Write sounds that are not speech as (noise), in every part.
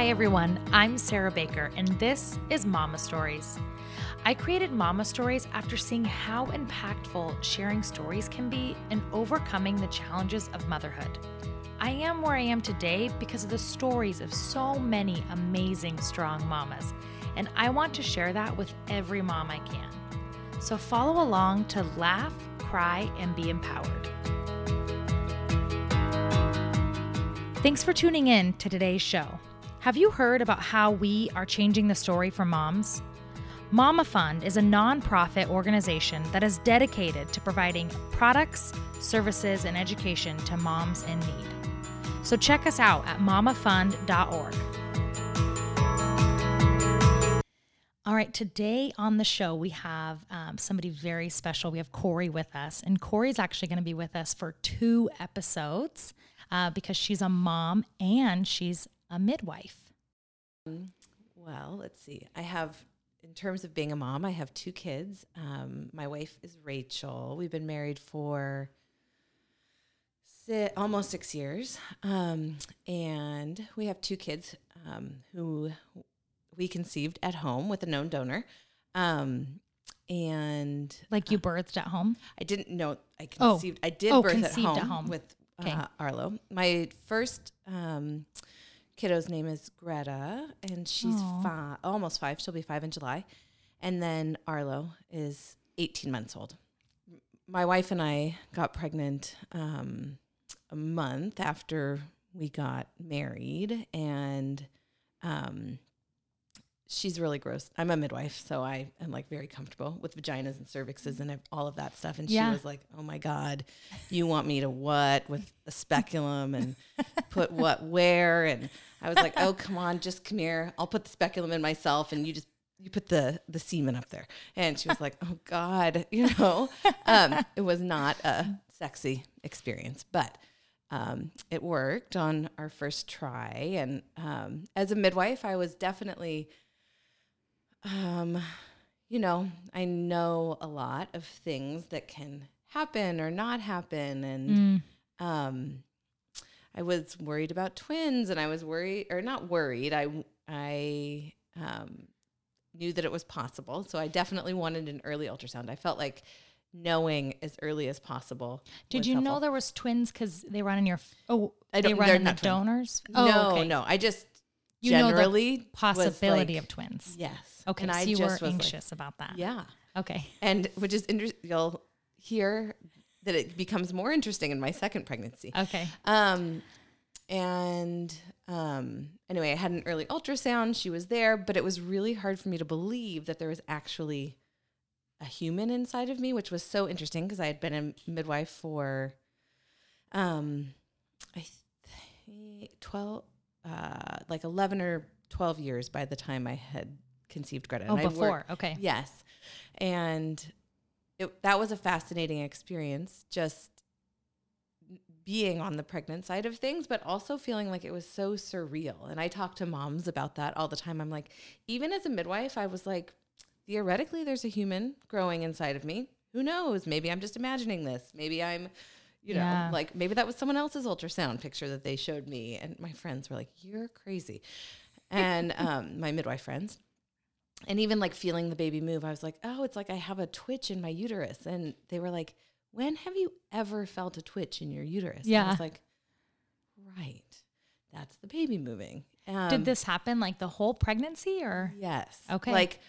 Hi, everyone. I'm Sarah Baker, and this is Mama Stories. I created Mama Stories after seeing how impactful sharing stories can be in overcoming the challenges of motherhood. I am where I am today because of the stories of so many amazing, strong mamas, and I want to share that with every mom I can. So follow along to laugh, cry, and be empowered. Thanks for tuning in to today's show. Have you heard about how we are changing the story for moms? Mama Fund is a nonprofit organization that is dedicated to providing products, services, and education to moms in need. So check us out at mamafund.org. All right, today on the show, we have um, somebody very special. We have Corey with us, and Corey's actually going to be with us for two episodes uh, because she's a mom and she's a midwife. Well, let's see. I have, in terms of being a mom, I have two kids. Um, my wife is Rachel. We've been married for si- almost six years. Um, and we have two kids um, who we conceived at home with a known donor. Um, and Like you birthed at home? I didn't know I Oh. conceived. I did Oh, birth at home, at home. with uh, Arlo. My first um, kiddo's name is Greta, and she's Aw. fi- almost five. She'll be five in July, and then Arlo is eighteen months old. My wife and I got pregnant um, a month after we got married, and um, she's really gross. I'm a midwife, so I am like very comfortable with vaginas and cervixes and all of that stuff. And Yeah. she was like, "Oh my god, you want me to what with a speculum and put what where?" And I was like, "Oh come on, just come here. I'll put the speculum in myself, and you just." You put the the semen up there, and she was like, "Oh God," (laughs) you know. Um, it was not a sexy experience, but um, it worked on our first try. And um, as a midwife, I was definitely, um, you know, I know a lot of things that can happen or not happen. And Mm. um, I was worried about twins, and I was worried, or not worried. I I um, knew that it was possible, so I definitely wanted an early ultrasound. I felt like knowing as early as possible. Did you know there was twins because they run in your? f- Oh, I they don't- run they're in the not twins. donors. no, oh, okay. no. I just You know the generally Possibility like, of twins. yes. Okay, and so I you were was like, anxious about that. yeah, Okay. and which is interesting. You'll hear that it becomes more interesting in my second pregnancy. Okay. Um, and um, anyway, I had an early ultrasound. She was there, but it was really hard for me to believe that there was actually a human inside of me, which was so interesting because I had been a midwife for, um, I think twelve, uh, like eleven or twelve years by the time I had conceived Greta. Oh, And worked- before. Okay. Yes. And it, that was a fascinating experience, just being on the pregnant side of things, but also feeling like it was so surreal. And I talk to moms about that all the time. I'm like, even as a midwife, I was like, theoretically, there's a human growing inside of me. Who knows? Maybe I'm just imagining this. Maybe I'm, you know, Yeah. like maybe that was someone else's ultrasound picture that they showed me. And my friends were like, you're crazy. And (laughs) um, my midwife friends and even like feeling the baby move, I was like, oh, it's like I have a twitch in my uterus. And they were like, when have you ever felt a twitch in your uterus? And I Yeah. was like, right. That's the baby moving. Um, Did this happen like the whole pregnancy or? Yes. Okay. Like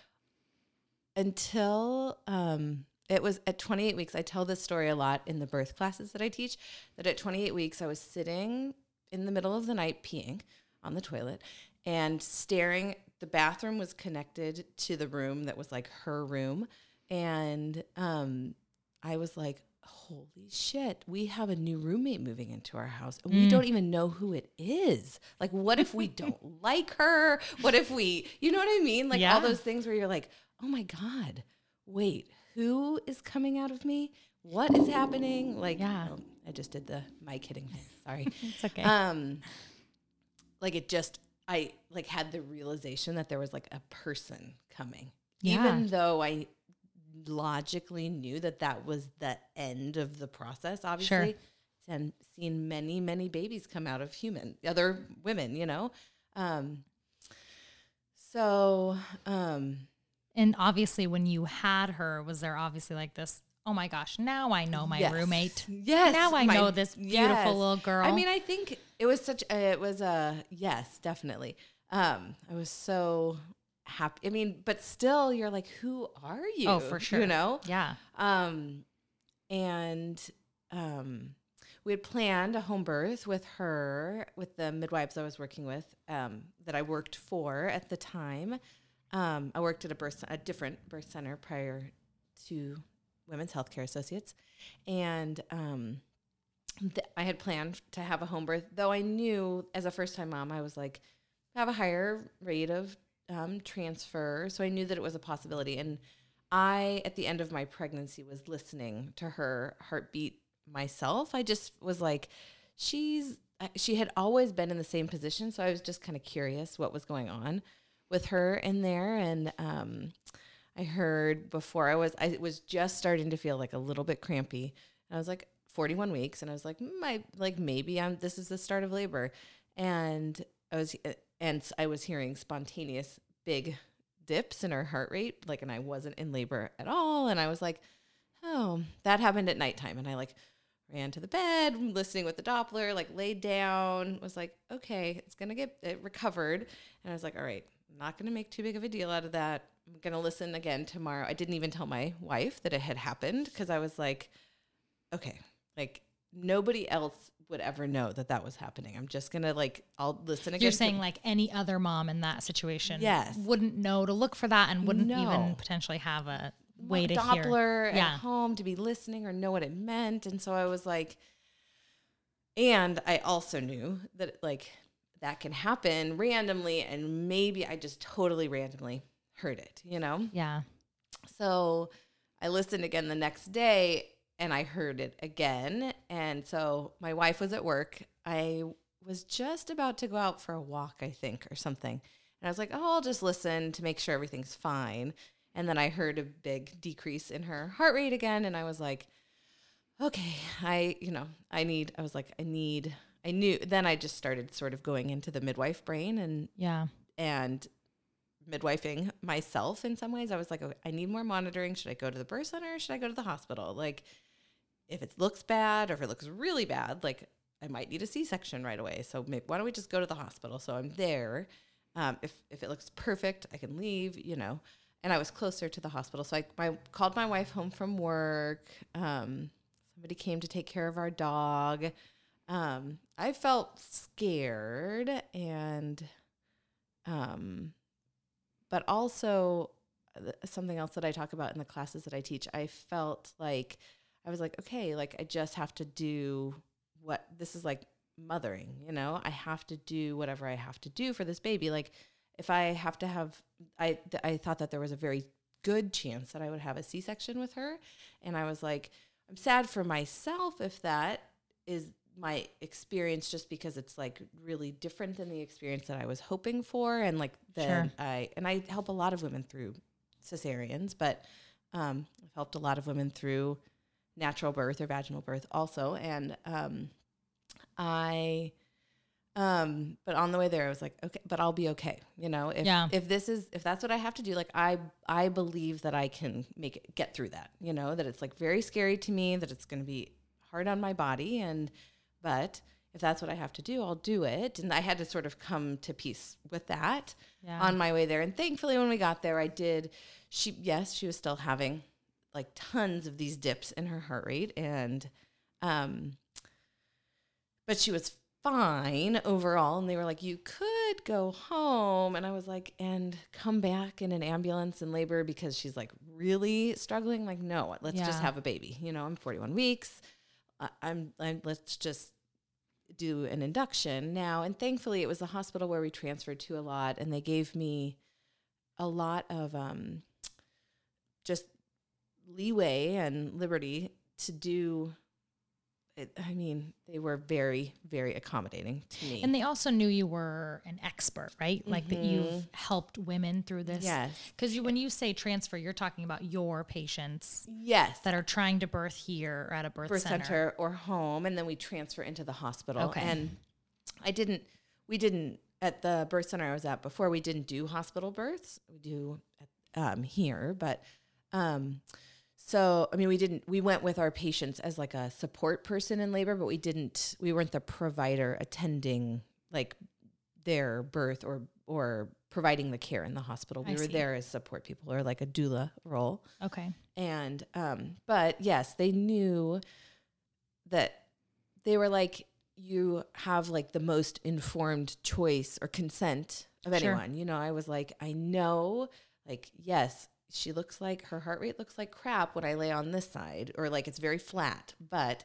until um, it was at 28 weeks. I tell this story a lot in the birth classes that I teach. That at 28 weeks, I was sitting in the middle of the night peeing on the toilet and staring. The bathroom was connected to the room that was like her room, and um, I was like. Holy shit, we have a new roommate moving into our house and we Mm. don't even know who it is. Like, what if we don't (laughs) like her? What if we, you know what I mean? Like, Yeah. all those things where you're like, oh my God, wait, who is coming out of me? What is happening? Like, Yeah. oh, I just did the mic hitting thing. Sorry. (laughs) It's okay. um, like, it just, I like had the realization that there was like a person coming, Yeah. even though I logically knew that that was the end of the process, obviously. And seen many, many babies come out of human, other women, you know? Um, So, um, And obviously, when you had her, was there obviously like this? Oh my gosh! Now I know my Yes. roommate. Yes. Now I my- know this beautiful yes. little girl. I mean, I think it was such a, it was a, yes, definitely. Um, I was so happy. I mean, but still you're like, who are you? oh, for sure. You know? Yeah. Um, and, um, we had planned a home birth with her, with the midwives I was working with, um, that I worked for at the time. Um, I worked at a birth, a different birth center prior to Women's Healthcare Associates, and um, th- I had planned to have a home birth. Though I knew as a first time mom, I was like, have a higher rate of um, transfer, so I knew that it was a possibility. And I, at the end of my pregnancy, was listening to her heartbeat myself. I just was like, she's she had always been in the same position, so I was just kind of curious what was going on with her in there, and um, I heard before I was I was just starting to feel like a little bit crampy. And I was like 41 weeks and I was like my like maybe I'm this is the start of labor. And I was and I was hearing spontaneous big dips in her heart rate like and I wasn't in labor at all and I was like oh that happened at nighttime and I like ran to the bed listening with the Doppler like laid down was like okay it's to get it recovered and I was like all right I'm not going to make too big of a deal out of that I'm going to listen again tomorrow. I didn't even tell my wife that it had happened because I was like, okay, like nobody else would ever know that that was happening. I'm just going to like, I'll listen again. You're saying like any other mom in that situation, Yes. wouldn't know to look for that and wouldn't even potentially have a way to hear. Doppler Yeah. at home to be listening or know what it meant. And so I was like, and I also knew that like that can happen randomly and maybe I just totally randomly heard it, you know? Yeah. So I listened again the next day and I heard it again. And so my wife was at work. I was just about to go out for a walk, I think, or something. And I was like, oh, I'll just listen to make sure everything's fine. And then I heard a big decrease in her heart rate again. And I was like, okay, I, you know, I need, I was like, I need, I knew, then I just started sort of going into the midwife brain and, Yeah. and midwifing myself in some ways. I was like, okay, I need more monitoring. Should I go to the birth center? Or should I go to the hospital? Like, if it looks bad or if it looks really bad, like I might need a C-section right away. So maybe, why don't we just go to the hospital? So I'm there. Um, if if it looks perfect, I can leave. You know. And I was closer to the hospital, so I my, called my wife home from work. Um, somebody came to take care of our dog. Um, I felt scared and um, but also uh, something else that I talk about in the classes that I teach. I felt like I was like, okay, like I just have to do what this is like mothering, you know? I have to do whatever I have to do for this baby. Like if I have to have I I thought that there was a very good chance that I would have a C-section with her and I was like I'm sad for myself if that is my experience just because it's like really different than the experience that I was hoping for and like then Sure. I and I help a lot of women through cesareans but um, I've helped a lot of women through natural birth or vaginal birth also and um, I um but on the way there I was like okay but I'll be okay you know if Yeah. if this is if that's what I have to do like I I believe that I can make it get through that you know that it's like very scary to me that it's going to be hard on my body and but if that's what I have to do I'll do it. And I had to sort of come to peace with that Yeah. on my way there. And thankfully when we got there I did she yes she was still having like tons of these dips in her heart rate. And um but she was fine overall. And they were like you could go home. And i was like and come back in an ambulance in labor because she's like really struggling. Like no let's just have a baby. You know i'm 41 weeks I- i'm, I'm let's just do an induction now. And thankfully it was the hospital where we transferred to a lot and they gave me a lot of um just leeway and liberty to do it, I mean, they were very, very accommodating to me. and they also knew you were an expert, right? Like that you've helped women through this. yes. Because you, when you say transfer, you're talking about your patients Yes. that are trying to birth here or at a birth, birth center. center. or home, and then we transfer into the hospital. Okay. And I didn't, we didn't at the birth center I was at before, we didn't do hospital births. We do um, here, but um, so I mean, we didn't. We went with our patients as like a support person in labor, but we didn't. We weren't the provider attending like their birth or or providing the care in the hospital. We I were see. there as support people or like a doula role. Okay. And um, but yes, they knew that they were like, you have like the most informed choice or consent of Sure. anyone. You know, I was like, I know, like, yes, she looks like her heart rate looks like crap when I lay on this side, or like it's very flat, but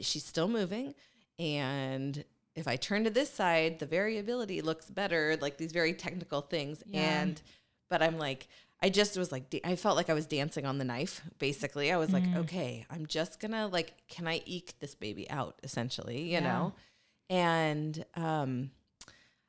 she's still moving. And if I turn to this side, the variability looks better, like these very technical things. Yeah. And, but I'm like, I just was like, I felt like I was dancing on the knife, basically. I was like, Mm. okay, I'm just gonna, like, can I eke this baby out, essentially, you Yeah. know? And, um,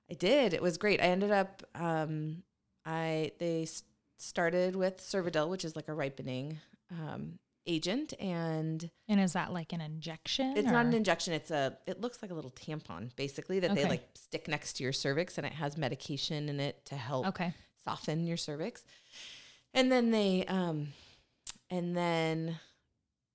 I did. It was great. I ended up, um, I, they s- started with Cervidil, which is like a ripening, um, agent. And And is that like an injection? it's not an injection. It's a, it looks like a little tampon, basically, that they like stick next to your cervix and it has medication in it to help Okay. soften your cervix. And then they um and then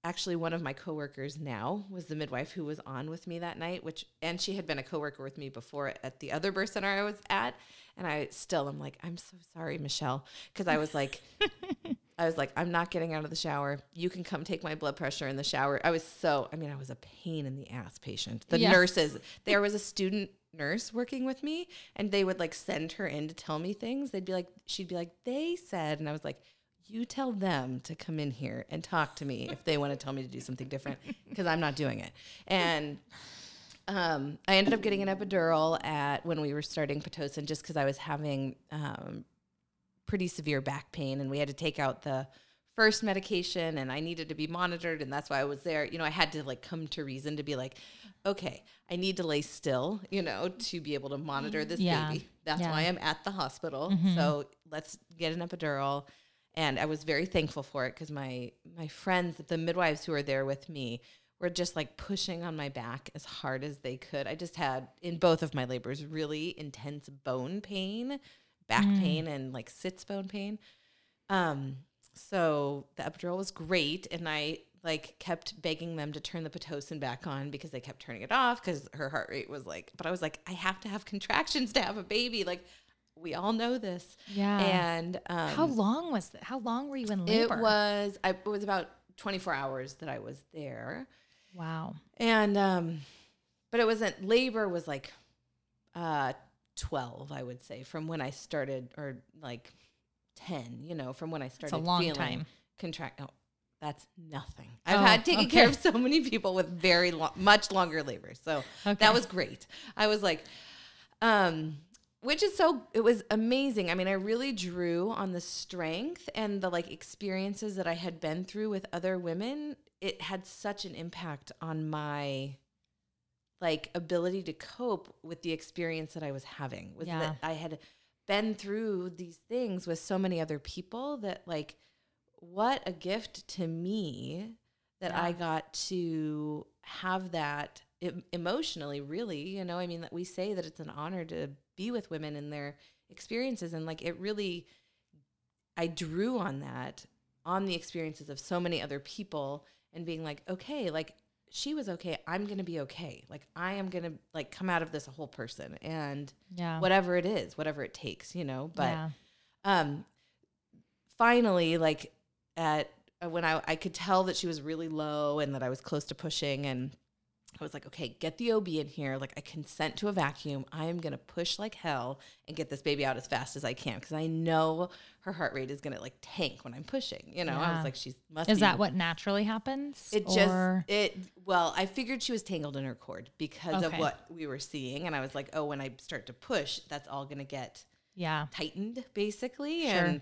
actually one of my coworkers now was the midwife who was on with me that night, which and she had been a coworker with me before at the other birth center I was at. And I still I'm like, I'm so sorry, Michelle. Cause I was like (laughs) I was like, I'm not getting out of the shower. You can come take my blood pressure in the shower. I was so, I mean, I was a pain in the ass patient. The Yeah. nurses, there was a student nurse working with me, and they would like send her in to tell me things. They'd be like, she'd be like, they said, and I was like, you tell them to come in here and talk to me if they want to tell me to do something different because I'm not doing it. And um, I ended up getting an epidural at when we were starting pitocin just because I was having um, pretty severe back pain and we had to take out the first medication and I needed to be monitored and that's why I was there. You know, I had to like come to reason to be like, okay, I need to lay still, you know, to be able to monitor this Yeah. baby. That's Yeah. why I'm at the hospital. Mhm. So let's get an epidural. And I was very thankful for it because my my friends, the midwives who were there with me, were just like pushing on my back as hard as they could. I just had in both of my labors really intense bone pain, back Mm. pain, and like sits bone pain. Um, so the epidural was great, and I like kept begging them to turn the pitocin back on because they kept turning it off because her heart rate was like. But I was like, I have to have contractions to have a baby. Like we all know this. Yeah. And um, How long was that? How long were you in labor? it was. I, it was about twenty four hours that I was there. Wow. And um but it wasn't labor was like uh 12 I would say from when I started or like 10, you know, from when I started It's a long feeling time. contract oh, that's nothing. I've Oh, had taken care of so many people with very long, much longer labor. So Okay. that was great. I was like um which is so it was amazing. I mean, I really drew on the strength and the like experiences that I had been through with other women. It had such an impact on my like ability to cope with the experience that I was having. Was Yeah. that I had been through these things with so many other people that like what a gift to me that I got to have that emotionally really you know i mean that we say that it's an honor to be with women and their experiences and like it really i drew on that on the experiences of so many other people and being like okay like she was okay i'm gonna be okay like i am gonna like come out of this a whole person and Yeah. whatever it is whatever it takes you know but yeah. um finally like at uh, when I, I could tell that she was really low and that I was close to pushing and I was like, okay, get the OB in here. Like I consent to a vacuum. I am going to push like hell and get this baby out as fast as I can. Cause I know her heart rate is going to like tank when I'm pushing, you know, I was like, she's must Is be that what naturally happens? it just it well i figured she was tangled in her cord because of what we were seeing and i was like oh when i start to push that's all going to get yeah. tightened basically Sure. and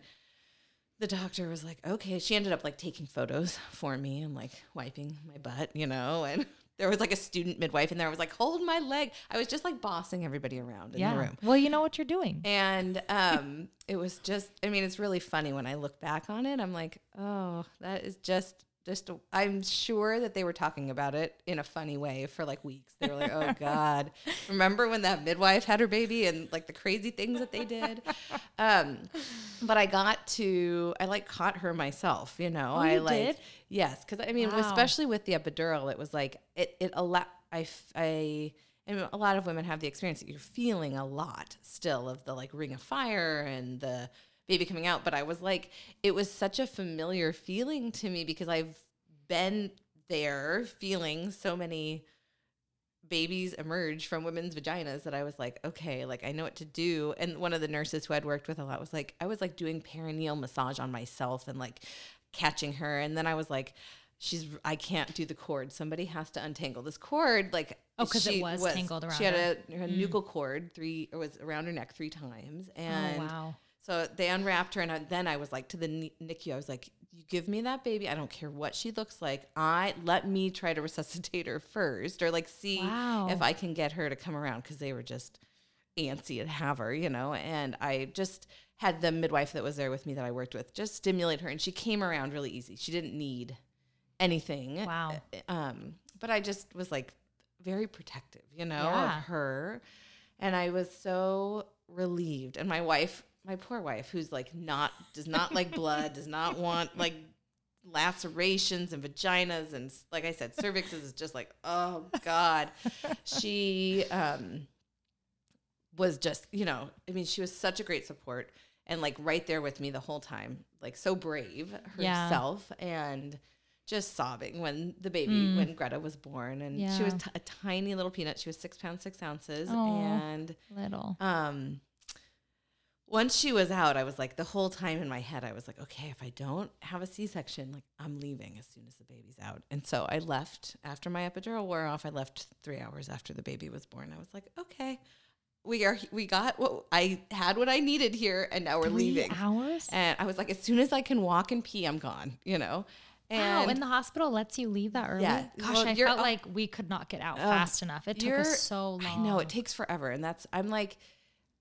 the doctor was like okay she ended up like taking photos (laughs) for me and like wiping my butt you know and there was like a student midwife in there I was like hold my leg i was just like bossing everybody around in yeah. the room Well, you know what you're doing. and um (laughs) it was just i mean it's really funny when i look back on it i'm like oh that is just just I'm sure that they were talking about it in a funny way for like weeks. They were like, "Oh (laughs) God, remember when that midwife had her baby and like the crazy things that they did?" Um, but I got to I like caught her myself. You know, Oh, I you like did? yes, because I mean, Wow. especially with the epidural, it was like it it a lot. I I and a lot of women have the experience that you're feeling a lot still of the like ring of fire and the baby coming out. But I was like, it was such a familiar feeling to me because I've been there feeling so many babies emerge from women's vaginas that I was like, okay, like I know what to do. And one of the nurses who I'd worked with a lot was like, I was like doing perineal massage on myself and like catching her. And then I was like, she's, I can't do the cord. Somebody has to untangle this cord. Like, oh, because it she was tangled around She had her. Mm. a her nuchal cord three, it was around her neck three times. And oh wow. So they unwrapped her, and I, then I was like to the NICU. I was like, "You give me that baby. I don't care what she looks like. I let me try to (laughs) resuscitate her first, or like see Wow. if I can get her to come around because they were just antsy to have her, you know." And I just had the midwife that was there with me that I worked with just stimulate her, and she came around really easy. She didn't need anything. Wow. Um, but I just was like very protective, you know, Yeah. of her. And I was so relieved. And my wife, my poor wife, who's like not, does not like blood, does not want like lacerations and vaginas. And like I said, cervixes is just like, oh God. she um, was just, you know, I mean, she was such a great support and like right there with me the whole time, like so brave Yeah. herself and just sobbing when the baby, when Greta was born. And she was Mm. T- a tiny little peanut. She was six pounds, six ounces. And Little. um, once she was out, I was like, the whole time in my head, I was like, okay, if I don't have a C section, like I'm leaving as soon as the baby's out. And so I left after my epidural wore off. I left three hours after the baby was born. I was like, okay, we are, we got what I had what I needed here, and now we're Three leaving. hours. And I was like, as soon as I can walk and pee, I'm gone. You know. wow, And and the hospital lets you leave that early. Yeah. Gosh, Well, I felt up- like we could not get out Ugh. fast enough. It took us so long. I know it takes forever, and that's I'm like,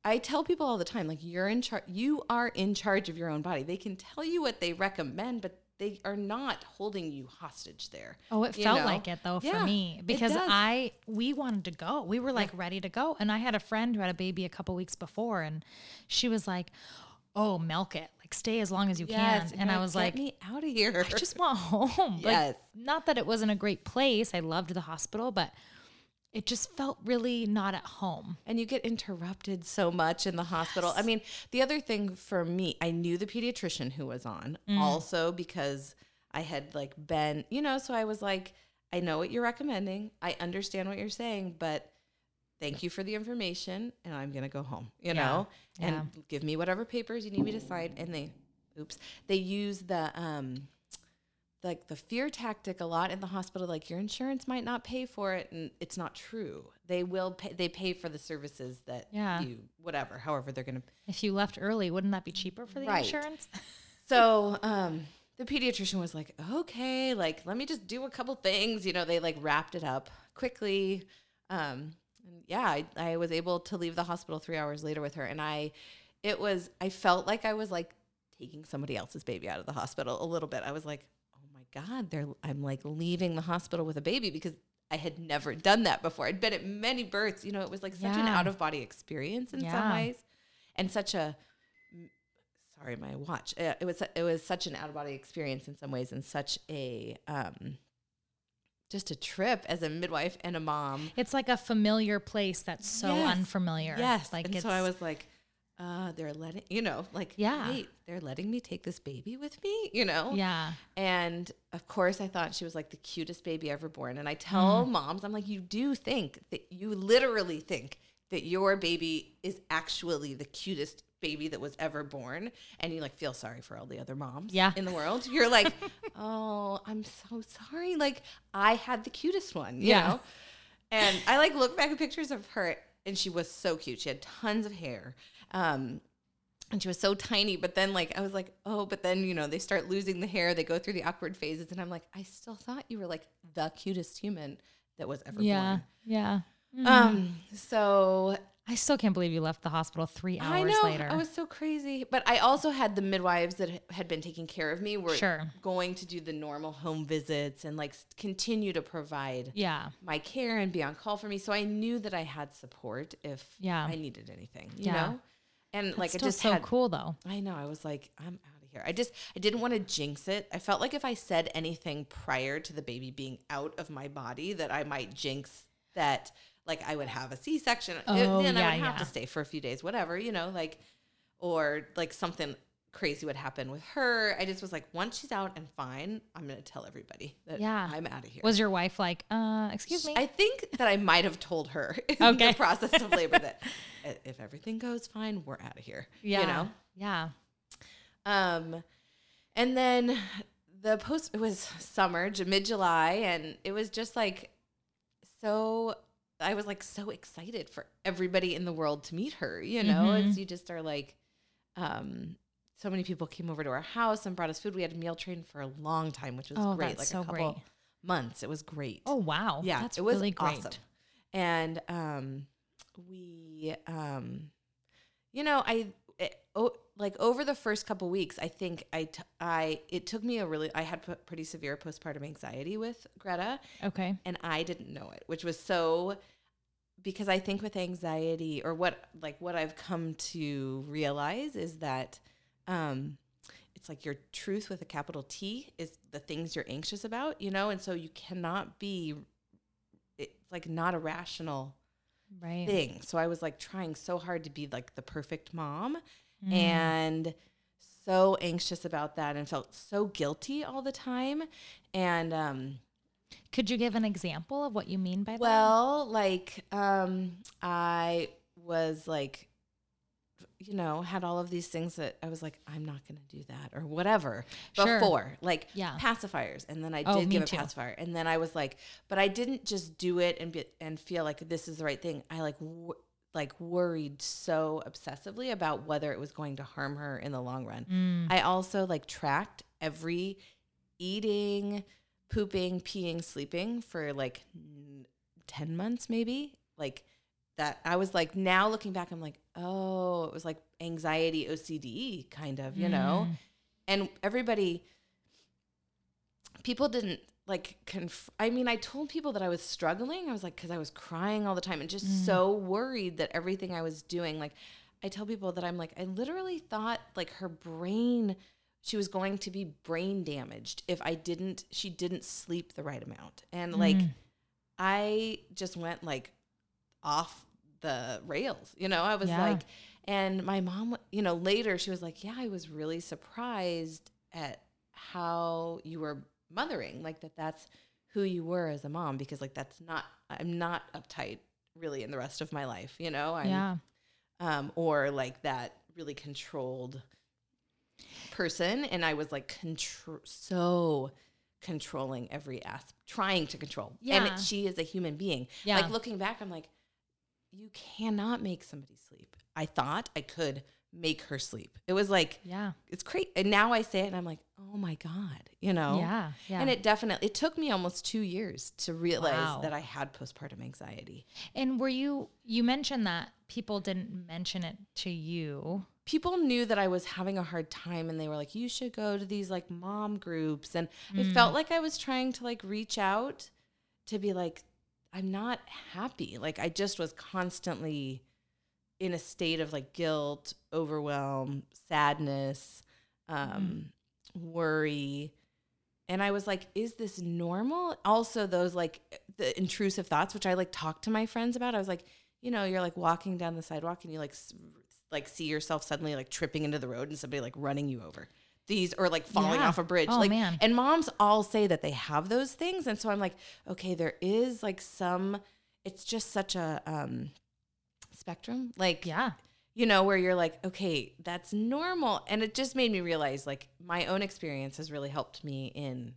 I tell people all the time, like you're in charge. You are in charge of your own body. They can tell you what they recommend, but they are not holding you hostage there. Oh, it felt know? like it though for Yeah, me because. I we wanted to go. We were like ready to go, and I had a friend who had a baby a couple weeks before, and she was like, "Oh, milk it, like stay as long as you Yes, can." And I was "Get like, me out of here. I just want home. Yes. Like, not that it wasn't a great place. I loved the hospital, but it just felt really not at home. and you get interrupted so much in the hospital. I mean, the other thing for me, I knew the pediatrician who was on Mm. also because I had like been, you know, so I was like, I know what you're recommending. I understand what you're saying, but thank you for the information and I'm going to go home, you Yeah. know, and Yeah. give me whatever papers you need me to sign. And they, oops, they use the, um, like the fear tactic a lot in the hospital like your insurance might not pay for it and it's not true they will pay they pay for the services that Yeah. you whatever however they're gonna If you left early, wouldn't that be cheaper for the Right. insurance? (laughs) so um the pediatrician was like okay like let me just do a couple things you know they like wrapped it up quickly um and yeah I, I was able to leave the hospital three hours later with her and i it was i felt like i was like taking somebody else's baby out of the hospital a little bit i was like god they're i'm like leaving the hospital with a baby because i had never done that before. I'd been at many births. You know it was like such an out of body experience in some ways and such a sorry my watch. Uh, it was it was such an out of body experience in some ways and such a um just a trip as a midwife and a mom. It's like a familiar place that's so Yes. unfamiliar. yes. Like and it's so i was like uh they're letting you know like Yeah. wait they're letting me take this baby with me you know? Yeah. and of course i thought she was like the cutest baby ever born. And i tell moms i'm like you do think that you literally think that your baby is actually the cutest baby that was ever born? And you like feel sorry for all the other moms Yeah. in the world. You're like (laughs) oh i'm so sorry. Like i had the cutest one you Yeah. know? And i like look back at pictures of her and she was so cute. She had tons of hair um and she was so tiny but then like i was like oh but then you know they start losing the hair they go through the awkward phases and i'm like i still thought you were like the cutest human that was ever Yeah. born Yeah. um so I still can't believe you left the hospital three hours I know later. I was so crazy, but I also had the midwives that had been taking care of me were Sure. going to do the normal home visits and like continue to provide yeah. my care and be on call for me. So I knew that I had support if Yeah. I needed anything, you Yeah. know. And That's like still just so had, cool though. I know. I was like, I'm out of here. I just, I didn't want to jinx it. I felt like if I said anything prior to the baby being out of my body, that I might jinx that, like, I would have a C section. Oh, then I would have yeah. to stay for a few days, whatever, you know, like, or like something crazy would happen with her. I just was like, once she's out and fine, I'm going to tell everybody that Yeah. I'm out of here. Was your wife like, uh, excuse me? I think that I might have told her (laughs) in Okay. the (laughs) process of labor that (laughs) if everything goes fine, we're out of here. yeah. You know? Yeah. Um, and then the post it was summer, mid July, and it was just like so. I was like so excited for everybody in the world to meet her. You know, Mhm. as you just are like, um, so many people came over to our house and brought us food. We had a meal train for a long time, which was Oh, great, like so a couple great. months. It was great. Oh wow. Yeah, That's it was really great. awesome. And um, we, um, you know, I, it, oh, like over the first couple weeks, I think I, t- I, it took me a really, I had p- pretty severe postpartum anxiety with Greta, Okay. and I didn't know it, which was so, because I think with anxiety or what, like what I've come to realize is that, um, it's like your truth with a capital T is the things you're anxious about, you know, and so you cannot be it's like not a rational Right. thing. So I was like trying so hard to be like the perfect mom Mm. and so anxious about that and felt so guilty all the time. And um Could you give an example of what you mean by that? well, like um I was like you know, had all of these things that I was like, I'm not going to do that or whatever Sure. before, like Yeah. pacifiers. And then I Oh, did give a too. pacifier. And then I was like, but I didn't just do it and be, and feel like this is the right thing. I like, w- like worried so obsessively about whether it was going to harm her in the long run. Mm. I also like tracked every eating, pooping, peeing, sleeping for like n- 10 months maybe. Like that I was like now looking back I'm like, "Oh, it was like anxiety OCD kind of, you know." Mm. And everybody people didn't like conf- I mean, I told people that I was struggling. I was like cuz I was crying all the time and just Mm. so worried that everything I was doing like I tell people that I'm like I literally thought like her brain she was going to be brain damaged if I didn't she didn't sleep the right amount. And like Mm. I just went like off the rails, you know? I was Yeah. like and my mom, you know, later she was like, "Yeah, I was really surprised at how you were mothering, like that that's who you were as a mom because like that's not I'm not uptight really in the rest of my life, you know? I'm yeah. um, or like that really controlled person. And I was like contro- so controlling every aspect, trying to control. Yeah. And she is a human being. Yeah. Like looking back, I'm like, you cannot make somebody sleep. I thought I could make her sleep. It was like, Yeah. it's crazy. And now I say it and I'm like, oh my God, you know? Yeah. Yeah. And it definitely, it took me almost two years to realize Wow. that I had postpartum anxiety. and were you you mentioned that people didn't mention it to you. people knew that I was having a hard time and they were like, you should go to these like mom groups. And it Mm. felt like I was trying to like reach out to be like, I'm not happy. Like I just was constantly in a state of like guilt, overwhelm, sadness, um, worry. And I was like, is this normal? Also, those like the intrusive thoughts, which I like talked to my friends about. I was like, you know, you're like walking down the sidewalk and you like s- like see yourself suddenly like tripping into the road and somebody like running you over. These or like falling Yeah. off a bridge. Oh, like man. and moms all say that they have those things. And so I'm like, okay, there is like some it's just such a um spectrum. Like Yeah. you know, where you're like, okay, that's normal. And it just made me realize like my own experience has really helped me in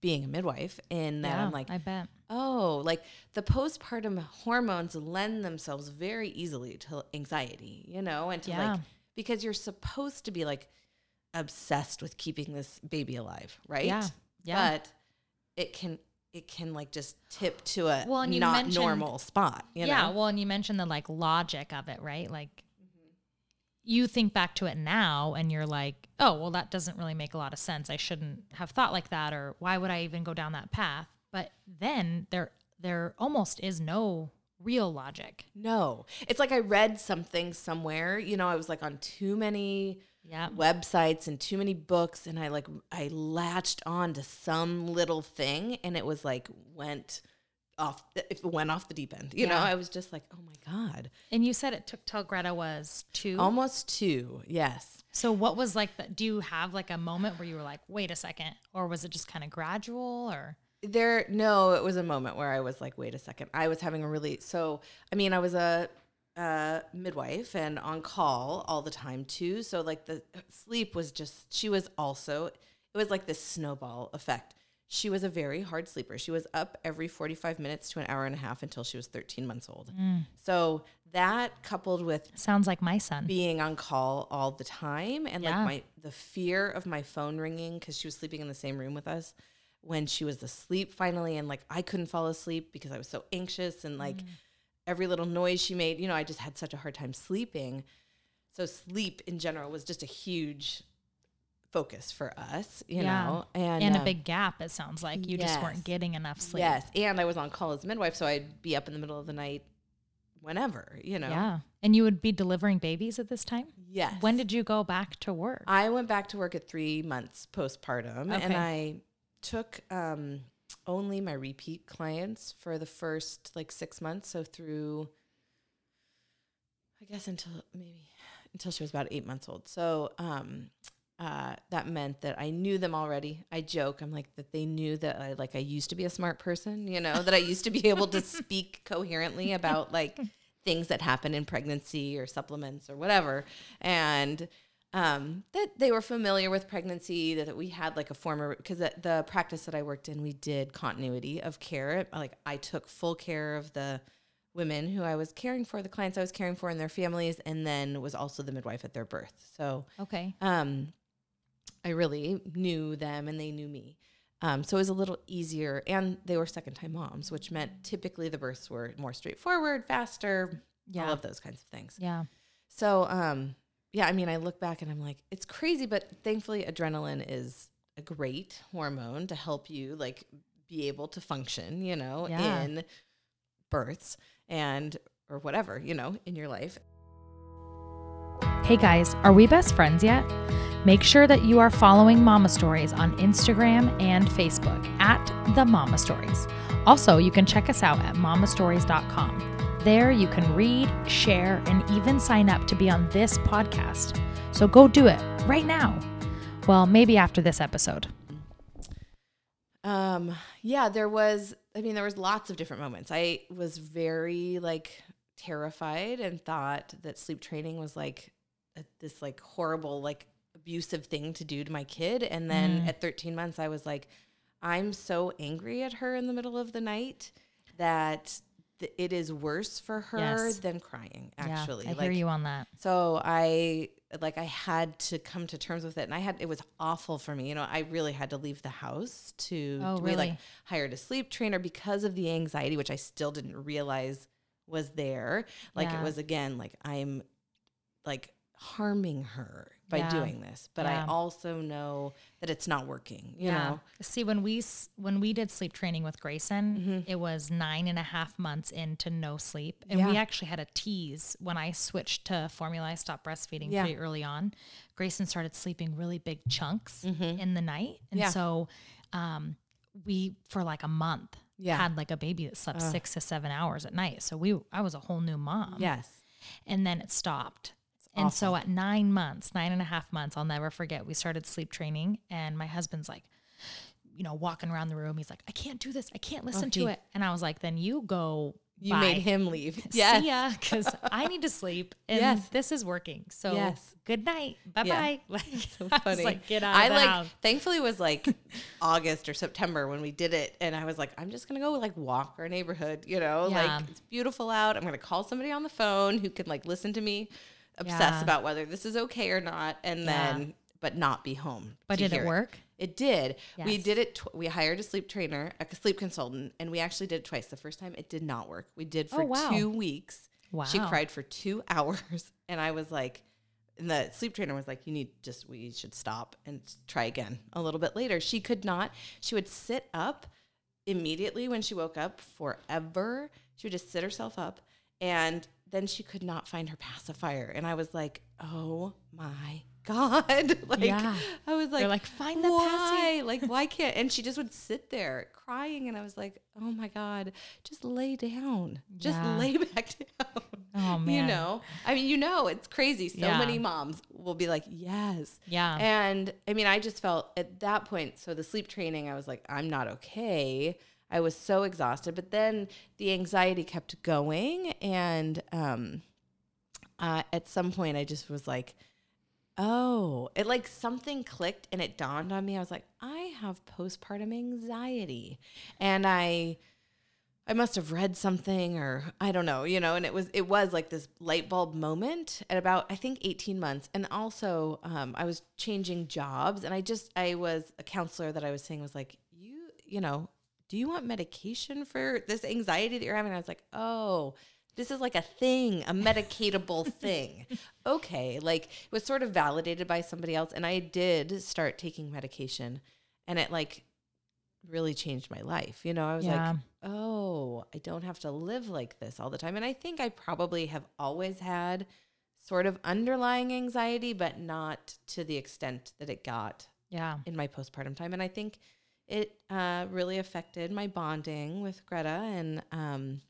being a midwife in that yeah. I'm like, I bet. oh, like the postpartum hormones lend themselves very easily to anxiety, you know, and to Yeah. like, because you're supposed to be like obsessed with keeping this baby alive, right? Yeah. Yeah. But it can it can like just tip to a Well, and you not normal spot. You yeah. know? Well, and you mentioned the like logic of it, right? Like mm-hmm. you think back to it now and you're like, oh, well, that doesn't really make a lot of sense. I shouldn't have thought like that, or why would I even go down that path? But then there, there almost is no real logic. No, it's like I read something somewhere. You know, I was like on too many Yeah. websites and too many books, and I like I latched on to some little thing, and it was like went off. It went off the deep end. You know, I was just like, oh my god, And you said it took till Greta was two. almost two. Yes. So what was like the, do you have like a moment where you were like, wait a second, or was it just kind of gradual or? There, no, it was a moment where I was like, wait a second. I was having a really, so, I mean, I was a, a midwife and on call all the time too. So, like, the sleep was just, she was also, it was like this snowball effect. She was a very hard sleeper. She was up every 45 minutes to an hour and a half until she was 13 months old. Mm. So, that coupled with Sounds like my son. being on call all the time and Yeah. like my the fear of my phone ringing because she was sleeping in the same room with us when she was asleep finally and like I couldn't fall asleep because I was so anxious and like mm. Every little noise she made, you know, I just had such a hard time sleeping. So sleep in general was just a huge focus for us, you Yeah. know. And and a um, big gap, it sounds like. You just weren't getting enough sleep. Yes, and I was on call as a midwife, so I'd be up in the middle of the night whenever, you know. Yeah. And you would be delivering babies at this time? Yes. When did you go back to work? I went back to work at three months postpartum, and I took um, only my repeat clients for the first like six months. So through, I guess until maybe until she was about eight months old. So um, uh, that meant that I knew them already. I joke, I'm like that they knew that I like I used to be a smart person, you know, that I used to be able to (laughs) speak coherently about like things that happen in pregnancy or supplements or whatever, and um, that they were familiar with pregnancy. That we had like a former because the, the practice that I worked in, we did continuity of care. Like I took full care of the women who I was caring for, the clients I was caring for, and their families, and then was also the midwife at their birth. So okay. um, I really knew them and they knew me. Um, so it was a little easier. And they were second time moms, which meant typically the births were more straightforward, faster, all of those kinds of things. Yeah. So, um, yeah, I mean, I look back and I'm like, it's crazy, but thankfully, adrenaline is a great hormone to help you like be able to function, you know, Yeah. in births and or whatever, you know, in your life. Hey guys, are we best friends yet? Make sure that you are following Mama Stories on Instagram and Facebook at The Mama Stories. Also, you can check us out at mamastories.com. There you can read, share, and even sign up to be on this podcast. So go do it right now. Well, maybe after this episode. Um, yeah, there was, I mean, there was lots of different moments. I was very like terrified and thought that sleep training was like a, this like horrible, like abusive thing to do to my kid. And then Mm. at 13 months, I was like, I'm so angry at her in the middle of the night that th- it is worse for her Yes. than crying, actually. yeah, I like, hear you on that. so I like I had to come to terms with it, and I had it was awful for me. You know, I really had to leave the house to Oh, we like really? hired a sleep trainer because of the anxiety, which I still didn't realize was there. Like Yeah. it was again like I'm like harming her by Yeah. doing this, but Yeah. I also know that it's not working. You know, See, when we when we did sleep training with Grayson, it was nine and a half months into no sleep, and we actually had a tease when I switched to formula. I stopped breastfeeding Yeah. pretty early on. Grayson started sleeping really big chunks in the night, and Yeah. so um, we for like a month Yeah. had like a baby that slept six to seven hours at night. So we I was a whole new mom yes, and then it stopped. And so at nine months, nine and a half months, I'll never forget, we started sleep training, and my husband's like, you know, walking around the room. He's like, I can't do this. I can't oh, listen to it. And I was like, then you go. you bye. made him leave. (laughs) See Yes, ya, because I need to sleep, (laughs) and Yes. this is working. So Yes. good night, bye bye. (laughs) Like, so I was funny. like, get out. I of like house. thankfully it was like August or September when we did it and I was like I'm just going to go like walk our neighborhood, you know, Yeah. like it's beautiful out. I'm going to call somebody on the phone who can like listen to me obsess Yeah. about whether this is okay or not and Yeah. then but not be home. But did it work? It did. We did it. Tw- we hired a sleep trainer, a sleep consultant, and we actually did it twice. The first time it did not work. We did oh, for Oh, wow. two weeks. Wow. She cried for two (laughs) hours, and I was like, and the sleep trainer was like, "You need just we should stop and try again a little bit later." She could not. She would sit up immediately when she woke up forever. She would just sit herself up, and then she could not find her pacifier. And I was like, "Oh my god!" (laughs) like Yeah. I was like, They're like, "Find the paci-" why? (laughs) like why can't? And she just would sit there crying, and I was like, "Oh my god, just lay down, just Yeah. lay (laughs) back down." Oh man. You know, I mean, you know, it's crazy. So Yeah. many moms will be like, yes. Yeah. And I mean, I just felt at that point, so the sleep training, I was like, I'm not okay. I was so exhausted. But then the anxiety kept going. And um, uh, at some point, I just was like, oh, it like something clicked and it dawned on me. I was like, I have postpartum anxiety. And I, I must have read something or I don't know, you know, and it was it was like this light bulb moment at about I think 18 months. And also um, I was changing jobs and I just I was a counselor that I was saying was like, you, you know, do you want medication for this anxiety that you're having? And I was like, oh, this is like a thing, a medicatable (laughs) thing. Okay. Like it was sort of validated by somebody else. And I did start taking medication and it like really changed my life. You know, I was Yeah. like, oh, I don't have to live like this all the time. And I think I probably have always had sort of underlying anxiety, but not to the extent that it got yeah. in my postpartum time. And I think it uh, really affected my bonding with Greta. And, um,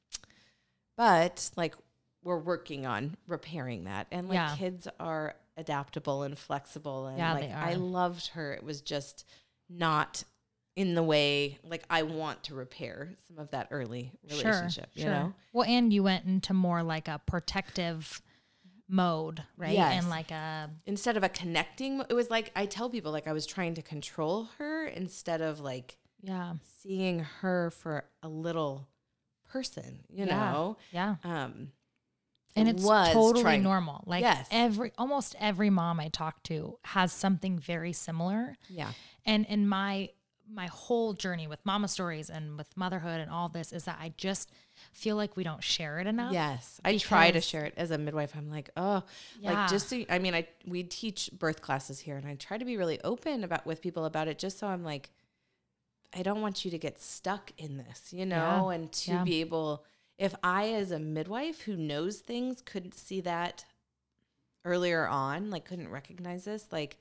but like, we're working on repairing that. And like, Yeah. kids are adaptable and flexible. And Yeah, like, I loved her. It was just not in the way, like, I want to repair some of that early relationship, you know? Well, and you went into more like a protective mode, right? Yes. And like a Instead of a connecting, it was like, I tell people, like, I was trying to control her instead of like, yeah, seeing her for a little person, you Yeah. know? yeah. Um, And it's was totally trying- normal. Like Yes. every almost every mom I talk to has something very similar. Yeah. And in my my whole journey with mama stories and with motherhood and all this is that I just feel like we don't share it enough. Yes. I try to share it as a midwife. I'm like, oh, Yeah. like just so, I mean, I, we teach birth classes here and I try to be really open about with people about it just so I'm like, I don't want you to get stuck in this, you know, Yeah. and to Yeah. be able, if I, as a midwife who knows things, couldn't see that earlier on, like couldn't recognize this, like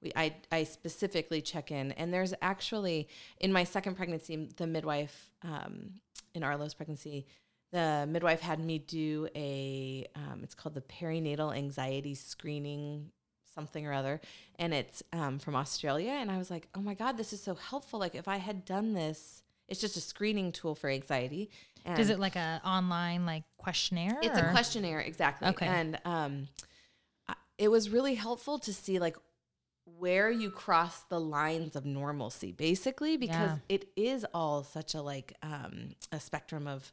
we, I, I specifically check in. And there's actually in my second pregnancy, the midwife um, in Arlo's pregnancy, the midwife had me do a, um, it's called the perinatal anxiety screening something or other. And it's um, from australia. And i was like oh my god this is so helpful. Like if i had done this it's just a screening tool for anxiety. And Is it like a online like questionnaire? it's a questionnaire exactly. Okay. and um, it was really helpful to see like where you cross the lines of normalcy basically because Yeah. it is all such a like um, a spectrum of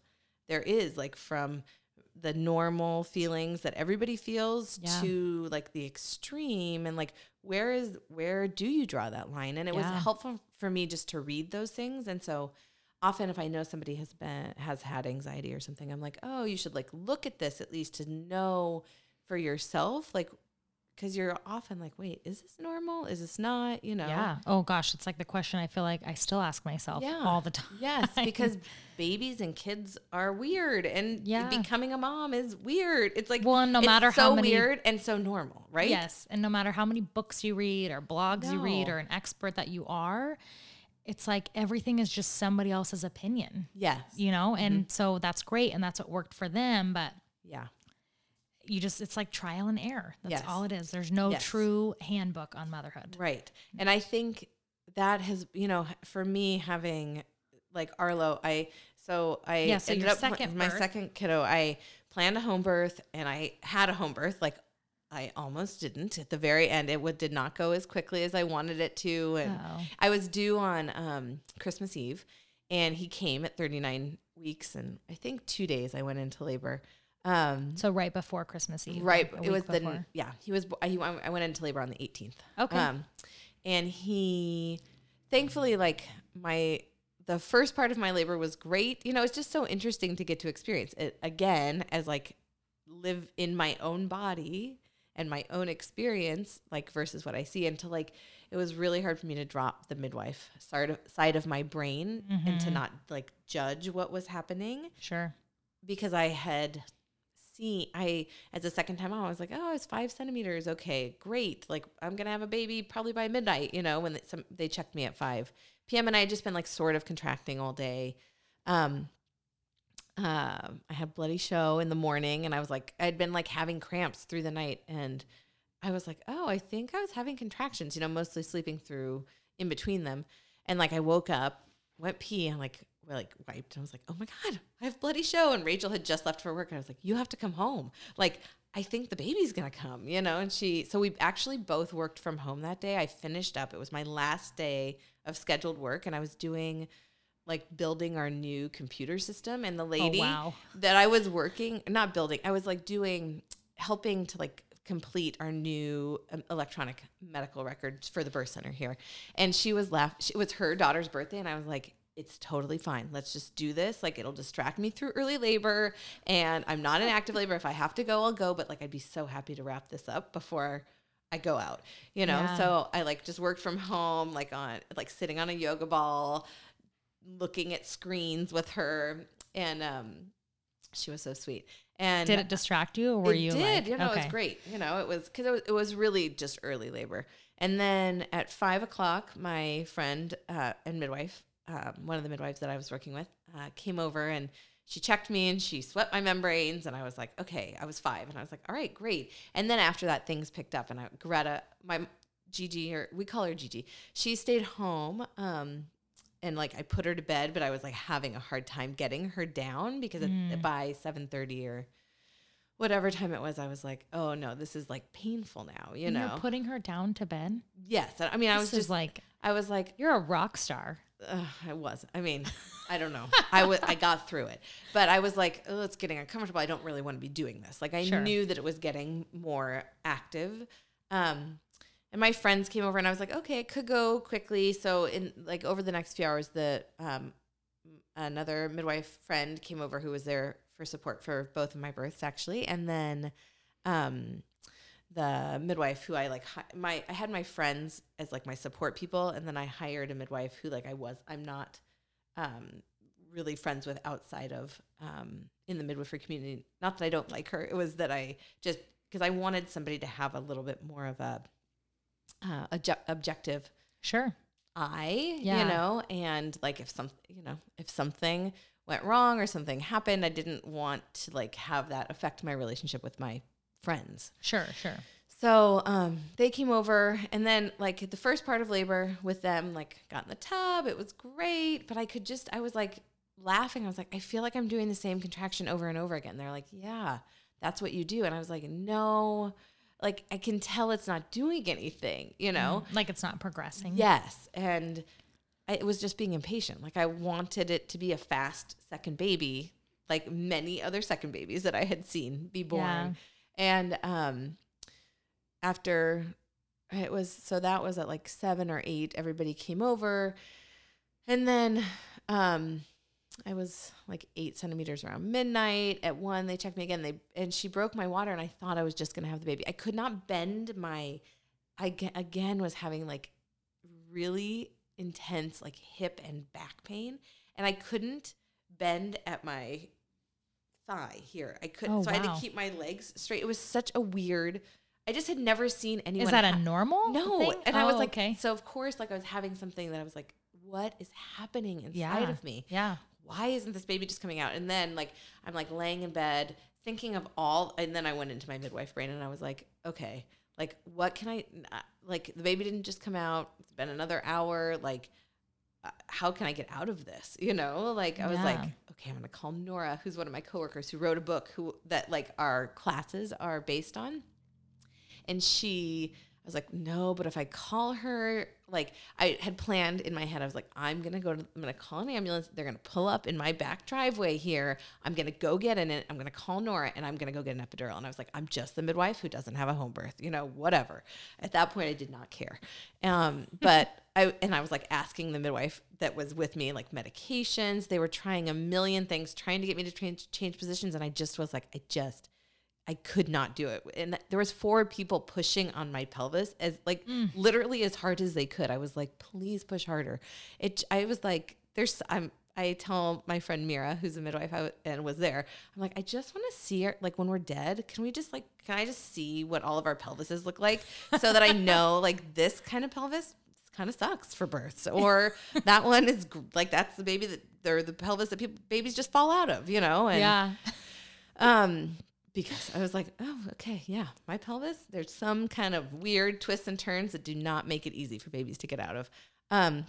there is like from the normal feelings that everybody feels Yeah. to like the extreme and like where is where do you draw that line and it Yeah. was helpful for me just to read those things and so often if i know somebody has been has had anxiety or something i'm like oh you should like look at this at least to know for yourself like because you're often like wait is this normal is this not you know Yeah. Oh gosh, it's like the question I feel like I still ask myself Yeah. all the time. Yes, (laughs) because babies and kids are weird, and Yeah. becoming a mom is weird. It's like Well, and no it's matter so how many- weird and so normal, right? Yes. And no matter how many books you read or blogs you read or an expert that you are, it's like everything is just somebody else's opinion, Yes. you know? And mm-hmm. so that's great. And that's what worked for them. But Yeah. You just, it's like trial and error. That's Yes. all it is. There's no Yes. true handbook on motherhood. Right. And I think that has, you know, for me having like Arlo, I so I Yeah, so ended up second my birth. second kiddo, I planned a home birth and I had a home birth like I almost didn't at the very end. It would did not go as quickly as I wanted it to, and Oh. I was due on um, Christmas Eve, and he came at 39 weeks, and I think two days I went into labor. Um, So right before Christmas Eve. right, like it was before. the yeah. He was. I, I went into labor on the 18th. Okay. Um, and he thankfully like my the first part of my labor was great you know it's just so interesting to get to experience it again as like live in my own body and my own experience like versus what i see and to like it was really hard for me to drop the midwife side of, side of my brain and to not like judge what was happening Sure. because I had seen I as a second time I was like, oh, it's five centimeters. Okay, great. Like I'm gonna have a baby probably by midnight. You know, when they, some, they checked me at five p.m. and I had just been like sort of contracting all day. Um, uh, I had bloody show in the morning, and I was like, I'd been like having cramps through the night, and I was like, oh, I think I was having contractions. You know, mostly sleeping through in between them, and like I woke up, went pee, and like like wiped, and I was like, oh my god, I have bloody show, and Rachel had just left for work, and I was like, you have to come home, like. I think the baby's gonna come, you know, and she. So we actually both worked from home that day. I finished up. It was my last day of scheduled work, and I was doing like building our new computer system. And the lady wow. that I was working, not building, I was like doing, helping to like complete our new um, electronic medical records for the birth center here. And she was left, it was her daughter's birthday. And I was like, it's totally fine. Let's just do this. Like it'll distract me through early labor. And I'm not in (laughs) active labor. If I have to go, I'll go. But like I'd be so happy to wrap this up before I go out, you know? Yeah. So I like just worked from home, like on like sitting on a yoga ball, looking at screens with her. And um she was so sweet. And Did it distract you, or were it you did. like, you know, it was great. You know, it was because it was, it was really just early labor. And then at five o'clock, my friend uh, and midwife, um, one of the midwives that I was working with, uh, came over and she checked me and she swept my membranes. And I was like, okay, I was five. And I was like, all right, great. And then after that, things picked up. And I, Greta, my Gigi, or we call her Gigi, she stayed home. Um, and like I put her to bed, but I was like having a hard time getting her down because Mm. it, by seven thirty or whatever time it was, I was like, oh no, this is like painful now. You And know? you're putting her down to bed. yes. I mean, I was just like I was like, you're a rock star. Ugh, I was. I mean, I don't know. I was. I got through it, but I was like, oh, it's getting uncomfortable. I don't really want to be doing this. Like, I Sure. knew that it was getting more active. Um, and my friends came over, and I was like, okay, it could go quickly. So, in like over the next few hours, the um, another midwife friend came over who was there for support for both of my births, actually, and then um, the midwife who I like hi- my I had my friends as like my support people and then I hired a midwife who like I was I'm not um really friends with outside of um in the midwifery community not that I don't like her it was that I just because I wanted somebody to have a little bit more of a uh, obje- objective Sure. eye, Yeah. you know, and like if some, you know, if something went wrong or something happened, I didn't want to like have that affect my relationship with my friends. Sure. Sure. So um, they came over, and then like the first part of labor with them, like got in the tub. It was great, but I could just, I was like laughing. I was like, I feel like I'm doing the same contraction over and over again. They're like, Yeah, that's what you do, and I was like, No, like I can tell it's not doing anything, you know. Like it's not progressing. Yes, and I, it was just being impatient. Like I wanted it to be a fast second baby, like many other second babies that I had seen be born. Yeah. And um, after it was so that was at like seven or eight. Everybody came over, and then um, I was like eight centimeters around midnight. At one, they checked me again. They and she broke my water, and I thought I was just gonna have the baby. I could not bend my. I again was having like really intense like hip and back pain, and I couldn't bend at my thigh here. I couldn't, Oh, so I had to keep my legs straight. It was such a weird. I just had never seen anyone. Is that a normal? no? thing? And I was Oh, like, okay. so of course, like I was having something that I was like, what is happening inside Yeah. of me? Yeah. why isn't this baby just coming out? And then like I'm like laying in bed thinking of all, and then I went into my midwife brain and I was like, okay, like what can I like? The baby didn't just come out. It's been another hour. Like, uh, Uh, how can I get out of this? (laughs) You know, like I was like, okay, I'm gonna call Nora, who's one of my coworkers who wrote a book who that like our classes are based on, and she I was like, no, but if I call her, like I had planned in my head, I was like, I'm gonna go to, I'm gonna call an ambulance. They're gonna pull up in my back driveway here. I'm gonna go get in it. I'm gonna call Nora and I'm gonna go get an epidural. And I was like, I'm just the midwife who doesn't have a home birth, you know, whatever. At that point, I did not care. Um, (laughs) but I and I was like asking the midwife that was with me like medications. They were trying a million things, trying to get me to change, change positions, and I just was like, I just I could not do it. And there was four people pushing on my pelvis as like literally as hard as they could. I was like, please push harder. It I was like, there's I'm I tell my friend Mira, who's a midwife and was there, I'm like, I just want to see her. Like when we're dead, can we just like, can I just see what all of our pelvises look like so that I know (laughs) like this kind of pelvis kind of sucks for births, or (laughs) that one is like that's the baby that they're the pelvis that people babies just fall out of, you know? And yeah. um, because I was like, oh, okay, yeah, my pelvis. There's some kind of weird twists and turns that do not make it easy for babies to get out of. Um,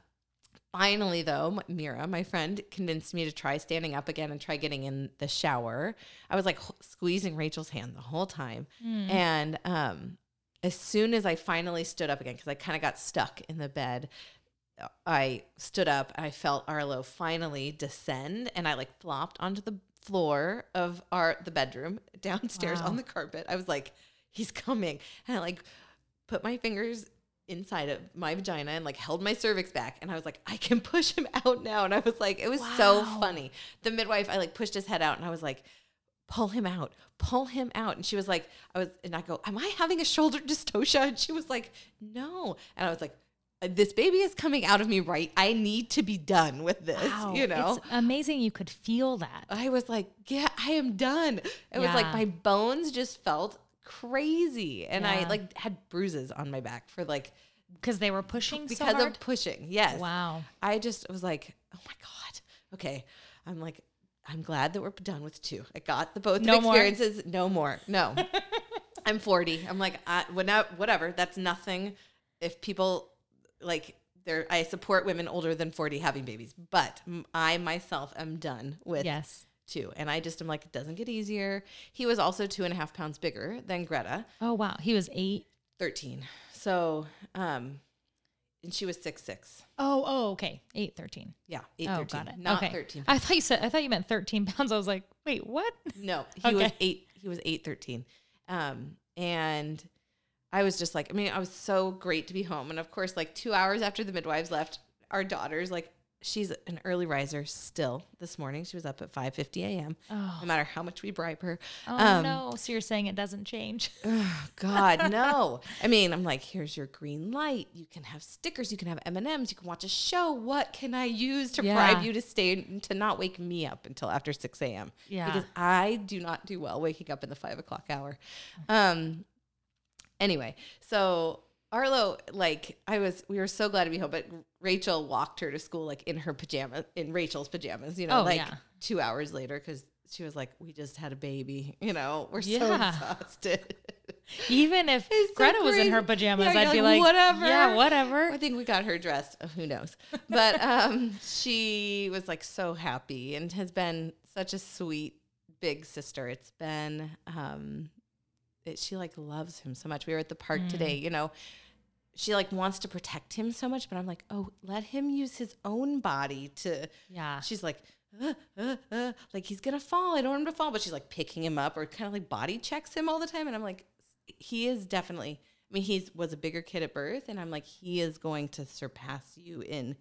finally, though, Mira, my friend, convinced me to try standing up again and try getting in the shower. I was like squeezing Rachel's hand the whole time, and um, as soon as I finally stood up again, because I kind of got stuck in the bed. I stood up and I felt Arlo finally descend and I like flopped onto the floor of our the bedroom downstairs Wow. on the carpet. I was like, he's coming. And I like put my fingers inside of my vagina and like held my cervix back and I was like, I can (laughs) push him out now. And I was like, it was so funny. The midwife, I like pushed his head out and I was like, pull him out, pull him out. And she was like, I was, and I go, Am I having a shoulder (laughs) dystocia? And she was like, No. And I was like, this baby is coming out of me right. I need to be done with this, Wow. you know? It's amazing you could feel that. I was like, yeah, I am done. It was like my bones just felt crazy. And I like had bruises on my back for like, Because they were pushing so because hard. of pushing. Yes. wow. I just was like, oh my God. Okay. I'm like, I'm glad that we're done with two. I got the both No of more? experiences. No more. No. (laughs) I'm 40. I'm like, uh, I, whatever. That's nothing. If people like, they're, I support women older than 40 having babies, but I myself am done with Yes. two. And I just am like, it doesn't get easier. He was also two and a half pounds bigger than Greta, Oh wow. He was eight. 13. So, um, and she was six six. Oh, oh, okay. Eight thirteen. Yeah, eight Oh, thirteen, got it. not okay. 13. I thought you said I thought you meant thirteen (laughs) pounds. I was like, wait, what? No, he (laughs) was eight. He was eight thirteen, um, and I was just like, I mean, I was so great to be home, and of course, like two hours after the midwives left, our daughter's like, she's an early riser still. This morning, she was up at five fifty a.m. Oh, No matter how much we bribe her. oh Um, no. So you're saying it doesn't change? (laughs) Oh God, no! I mean, I'm like, here's your green light. You can have stickers. You can have M and M's. You can watch a show. What can I use to Yeah. bribe you to stay to not wake me up until after six a.m. Yeah. because I do not do well waking up in the five o'clock hour. Um. Anyway, so Arlo, like, I was, we were so glad to be home, but Rachel walked her to school like in her pajamas, in Rachel's pajamas. You know, Oh, like yeah. two hours later because. She was like, "We just had a baby, you know. We're so exhausted." Even if (laughs) It's so Greta was in her pajamas, Yeah, I'd be like, like, "Whatever." Yeah, whatever. I think we got her dressed. Oh, who knows? But (laughs) um, she was like so happy and has been such a sweet big sister. It's been um, it, she like loves him so much. We were at the park today. You know, she like wants to protect him so much, but I'm like, oh, let him use his own body to. Yeah. She's like. Uh, uh, uh, like he's gonna fall. I don't want him to fall, but she's like picking him up or kind of like body checks him all the time. And I'm like, he is definitely. I mean, he's was a bigger kid at birth, and I'm like, he is going to surpass you in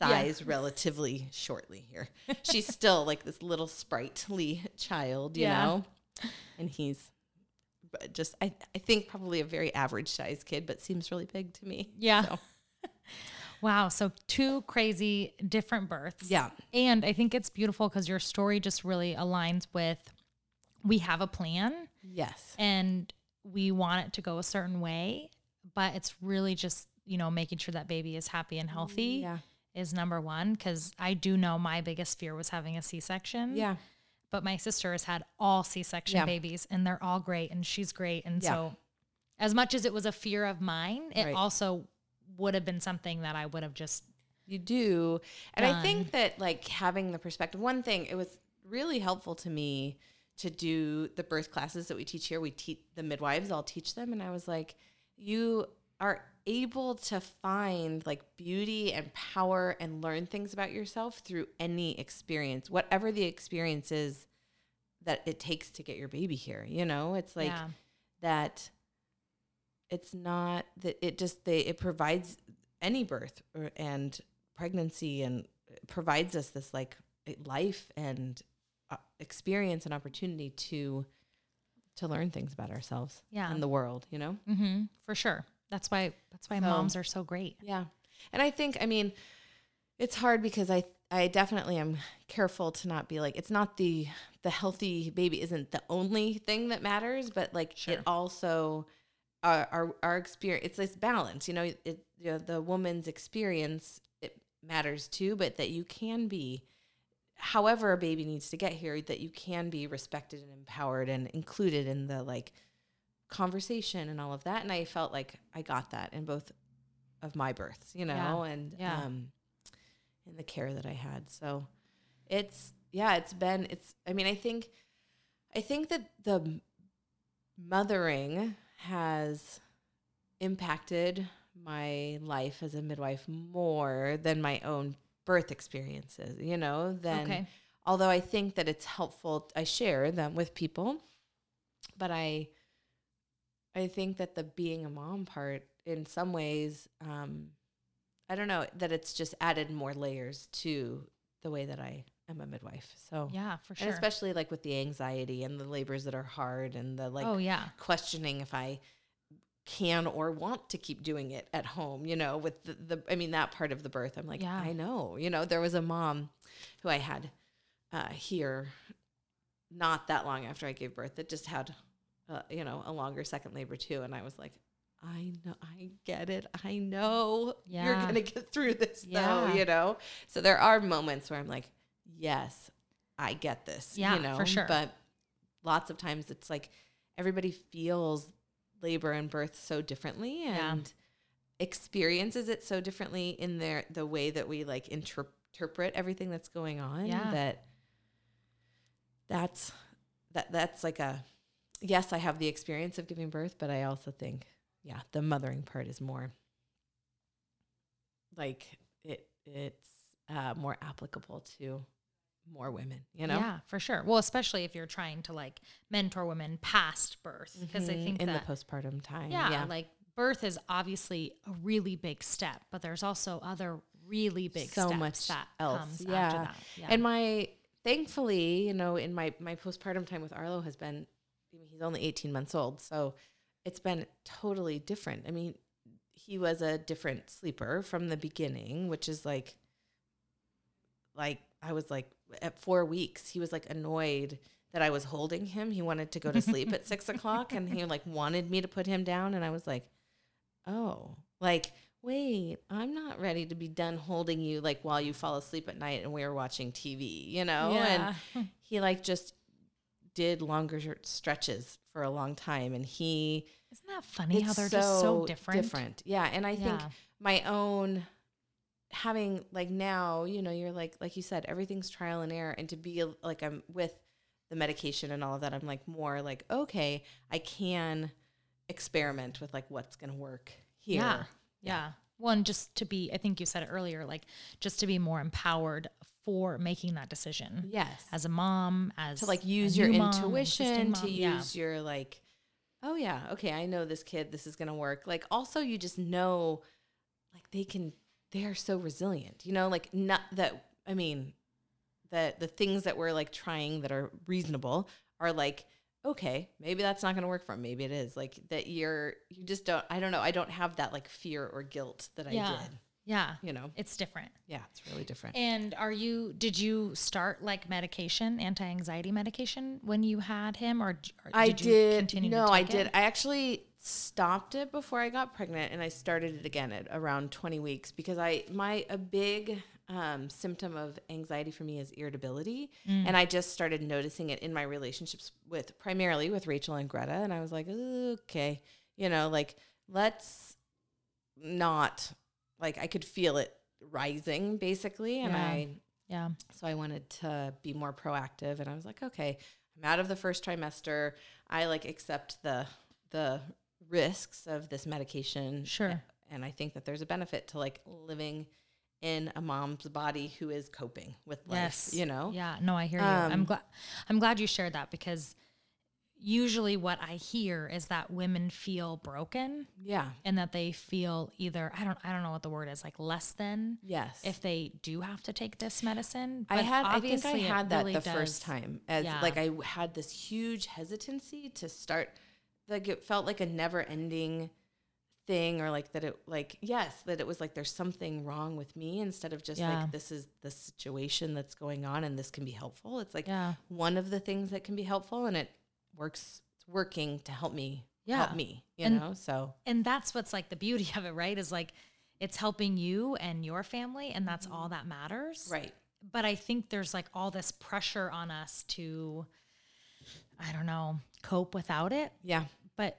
size relatively shortly here. (laughs) She's still like this little sprightly child, you Yeah. know, and he's just I, I think probably a very average size kid, but seems really big to me. Yeah. So, (laughs) Wow. So two crazy different births. yeah. And I think it's beautiful because your story just really aligns with we have a plan Yes. and we want it to go a certain way, but it's really just, you know, making sure that baby is happy and healthy Yeah. is number one. Because I do know my biggest fear was having a C section. Yeah. But my sister has had all C section Yeah. babies and they're all great and she's great. And Yeah. so, as much as it was a fear of mine, it Right. also would have been something that I would have just, You do. And I think that like having the perspective, one thing, it was really helpful to me to do the birth classes that we teach here. We teach the midwives, I'll teach them. And I was like, you are able to find like beauty and power and learn things about yourself through any experience, whatever the experience is that it takes to get your baby here. You know, it's like Yeah. that it's not that it just they it provides any birth or, and pregnancy and provides us this like life and uh, experience and opportunity to to learn things about ourselves Yeah. and the world you know Mm-hmm. For sure. That's why that's why So- moms are so great. yeah and i think i mean it's hard because i i definitely am careful to not be like it's not the the healthy baby isn't the only thing that matters but like Sure. it also our, our our experience it's this balance you know it you know, the woman's experience it matters too but that you can be however a baby needs to get here that you can be respected and empowered and included in the like conversation and all of that and i felt like i got that in both of my births you know Yeah. and Yeah. um in the care that i had so it's yeah it's been it's i mean i think i think that the mothering has impacted my life as a midwife more than my own birth experiences you know than Okay. although I think that it's helpful, I share them with people, but I, I think that the being a mom part, in some ways, um, I don't know that it's just added more layers to the way that I am a midwife. So, Yeah, for sure. and especially like with the anxiety and the labors that are hard and the like oh yeah. questioning if I can or want to keep doing it at home, you know, with the, the I mean, that part of the birth. I'm like, Yeah. I know, you know, there was a mom who I had uh, here not that long after I gave birth that just had, uh, you know, a longer second labor too. And I was like, I know, I get it. I know you're going to get through this Yeah. though, you know? So there are moments where I'm like, yes, I get this, Yeah, you know, for sure. but lots of times it's like everybody feels labor and birth so differently Yeah. and experiences it so differently in their the way that we like interp- interpret everything that's going on Yeah. that that's that that's like a yes i have the experience of giving birth but i also think yeah the mothering part is more like it it's uh, more applicable to more women you know Yeah, for sure. Well, especially if you're trying to like mentor women past birth, because I Mhm, think in that the postpartum time yeah, yeah like birth is obviously a really big step, but there's also other really big So steps much that else. comes Yeah. after that. Yeah. And my thankfully, you know, in my my postpartum time with Arlo has been I mean, he's only 18 months old, so it's been totally different. I mean, he was a different sleeper from the beginning, which is like like I was like at four weeks, he was like annoyed that I was holding him. He wanted to go to sleep at six (laughs) o'clock and he like wanted me to put him down. And I was like, oh, like, wait, I'm not ready to be done holding you like while you fall asleep at night and we were watching TV, you know? yeah. And (laughs) he like just did longer stretches for a long time. And he, Isn't that funny how they're just so different? Different. Yeah. And I think my own having like now, you know, you're like like you said, everything's trial and error, and to be like I'm with the medication and all of that, I'm like more like okay, I can experiment with like what's gonna work here. Yeah. Yeah. One, just to be, I think you said it earlier, like just to be more empowered for making that decision Yes. as a mom, as to like use your mom, intuition, existing to. Yeah. use your like, oh yeah, okay, I know this kid, this is gonna work. Like also, you just know, like they can, they are so resilient. You know, like not that. I mean, that the things that we're like trying that are reasonable are like. Okay, maybe that's not going to work for 'em. Maybe it is. Like that you're you just don't I don't know. I don't have that like fear or guilt that I did. Yeah. You know. It's different. Yeah, it's really different. And are you, did you start like medication, anti anxiety medication when you had him or, or I did continue to no, I did. it? I actually stopped it before I got pregnant, and I started it again at around 20 weeks because I my a big um, symptom of anxiety for me is irritability, Mm. and I just started noticing it in my relationships with primarily with Rachel and Greta, and I was like, okay, you know, like let's not like I could feel it rising basically, and Yeah. I Yeah. so I wanted to be more proactive and I was like, okay, I'm out of the first trimester. I like accept the the risks of this medication. Sure. And I think that there's a benefit to like living in a mom's body who is coping with life, Yes. you know? Yeah. No, I hear you. I'm Um, glad. I'm glad you shared that because usually what I hear is that women feel broken Yeah. and that they feel either I don't I don't know what the word is like less than Yes. if they do have to take this medicine. I But had, I think I obviously had that really the does- first time as Yeah. like I had this huge hesitancy to start, like it felt like a never ending thing or like that it like yes that it was like there's something wrong with me instead of just Yeah. like this is the situation that's going on and this can be helpful it's like Yeah. one of the things that can be helpful and it works it's working to help me Yeah. help me you And- know so And that's what's like the beauty of it, right? Is like it's helping you and your family and that's all mm-hmm. that matters. right But I think there's like all this pressure on us to I don't know, cope without it, yeah but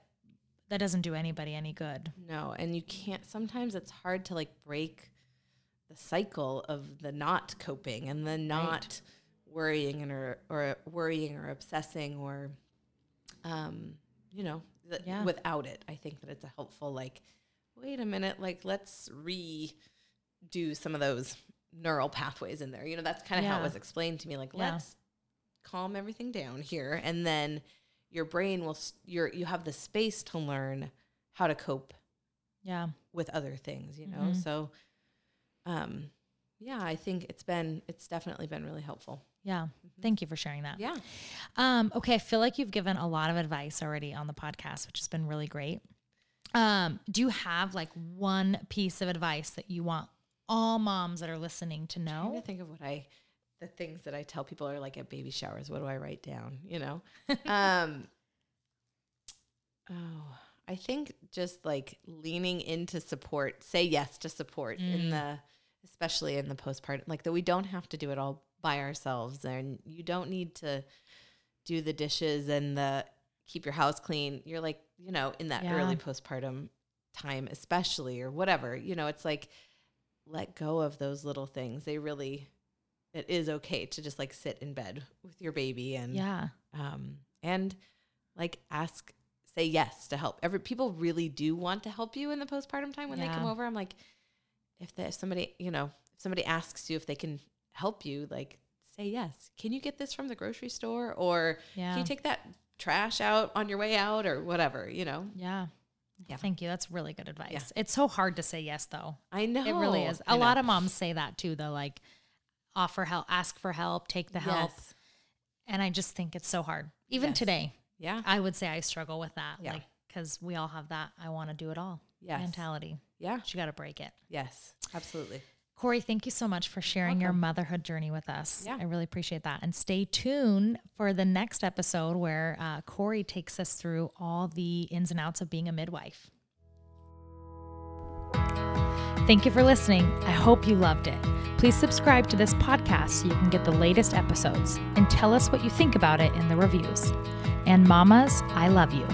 that doesn't do anybody any good. No, and you can't. Sometimes it's hard to like break the cycle of the not coping and the not worrying and or or worrying or obsessing or, um, you know, th- Yeah. without it. I think that it's a helpful like, wait a minute, like let's redo some of those neural pathways in there. You know, that's kind of how it was explained to me. Like, Yeah. let's calm everything down here, and then your brain will you're you have the space to learn how to cope Yeah. with other things, you know? Mhm. So um yeah, I think it's been it's definitely been really helpful. Yeah. Thank you for sharing that. Yeah. Um, okay, I feel like you've given a lot of advice already on the podcast, which has been really great. Um, do you have like one piece of advice that you want all moms that are listening to I'm trying know? to think of what I the things that I tell people are like at baby showers. What do I write down? You know? (laughs) um oh I think just like leaning into support, say yes to support in Mm. the especially in the postpartum, like that we don't have to do it all by ourselves and you don't need to do the dishes and the keep your house clean. You're like, you know, in that Yeah. early postpartum time, especially or whatever, you know, it's like let go of those little things. They really, it is okay to just like sit in bed with your baby and, Yeah. um, and like ask, say yes to help. Every people really do want to help you in the postpartum time when they come over. I'm like, if, the, if somebody, you know, if somebody asks you if they can help you, like say yes. Can you get this from the grocery store or Yeah. can you take that trash out on your way out or whatever, you know? yeah. Yeah. Thank you. That's really good advice. It's so hard to say yes though. I know. It really is. A lot of moms say that too, though, like offer help, ask for help, take the help. Yes. And I just think it's so hard. Even Yes. today, Yeah. I would say I struggle with that. Yeah. Like, because we all have that I want to do it all Yes. mentality. Yeah. You got to break it. Yes. Absolutely. Corey, thank you so much for sharing your motherhood journey with us. Yeah. I really appreciate that. And stay tuned for the next episode where uh, Corey takes us through all the ins and outs of being a midwife. Thank you for listening. I hope you loved it. Please subscribe to this podcast so you can get the latest episodes and tell us what you think about it in the reviews. And mamas, I love you.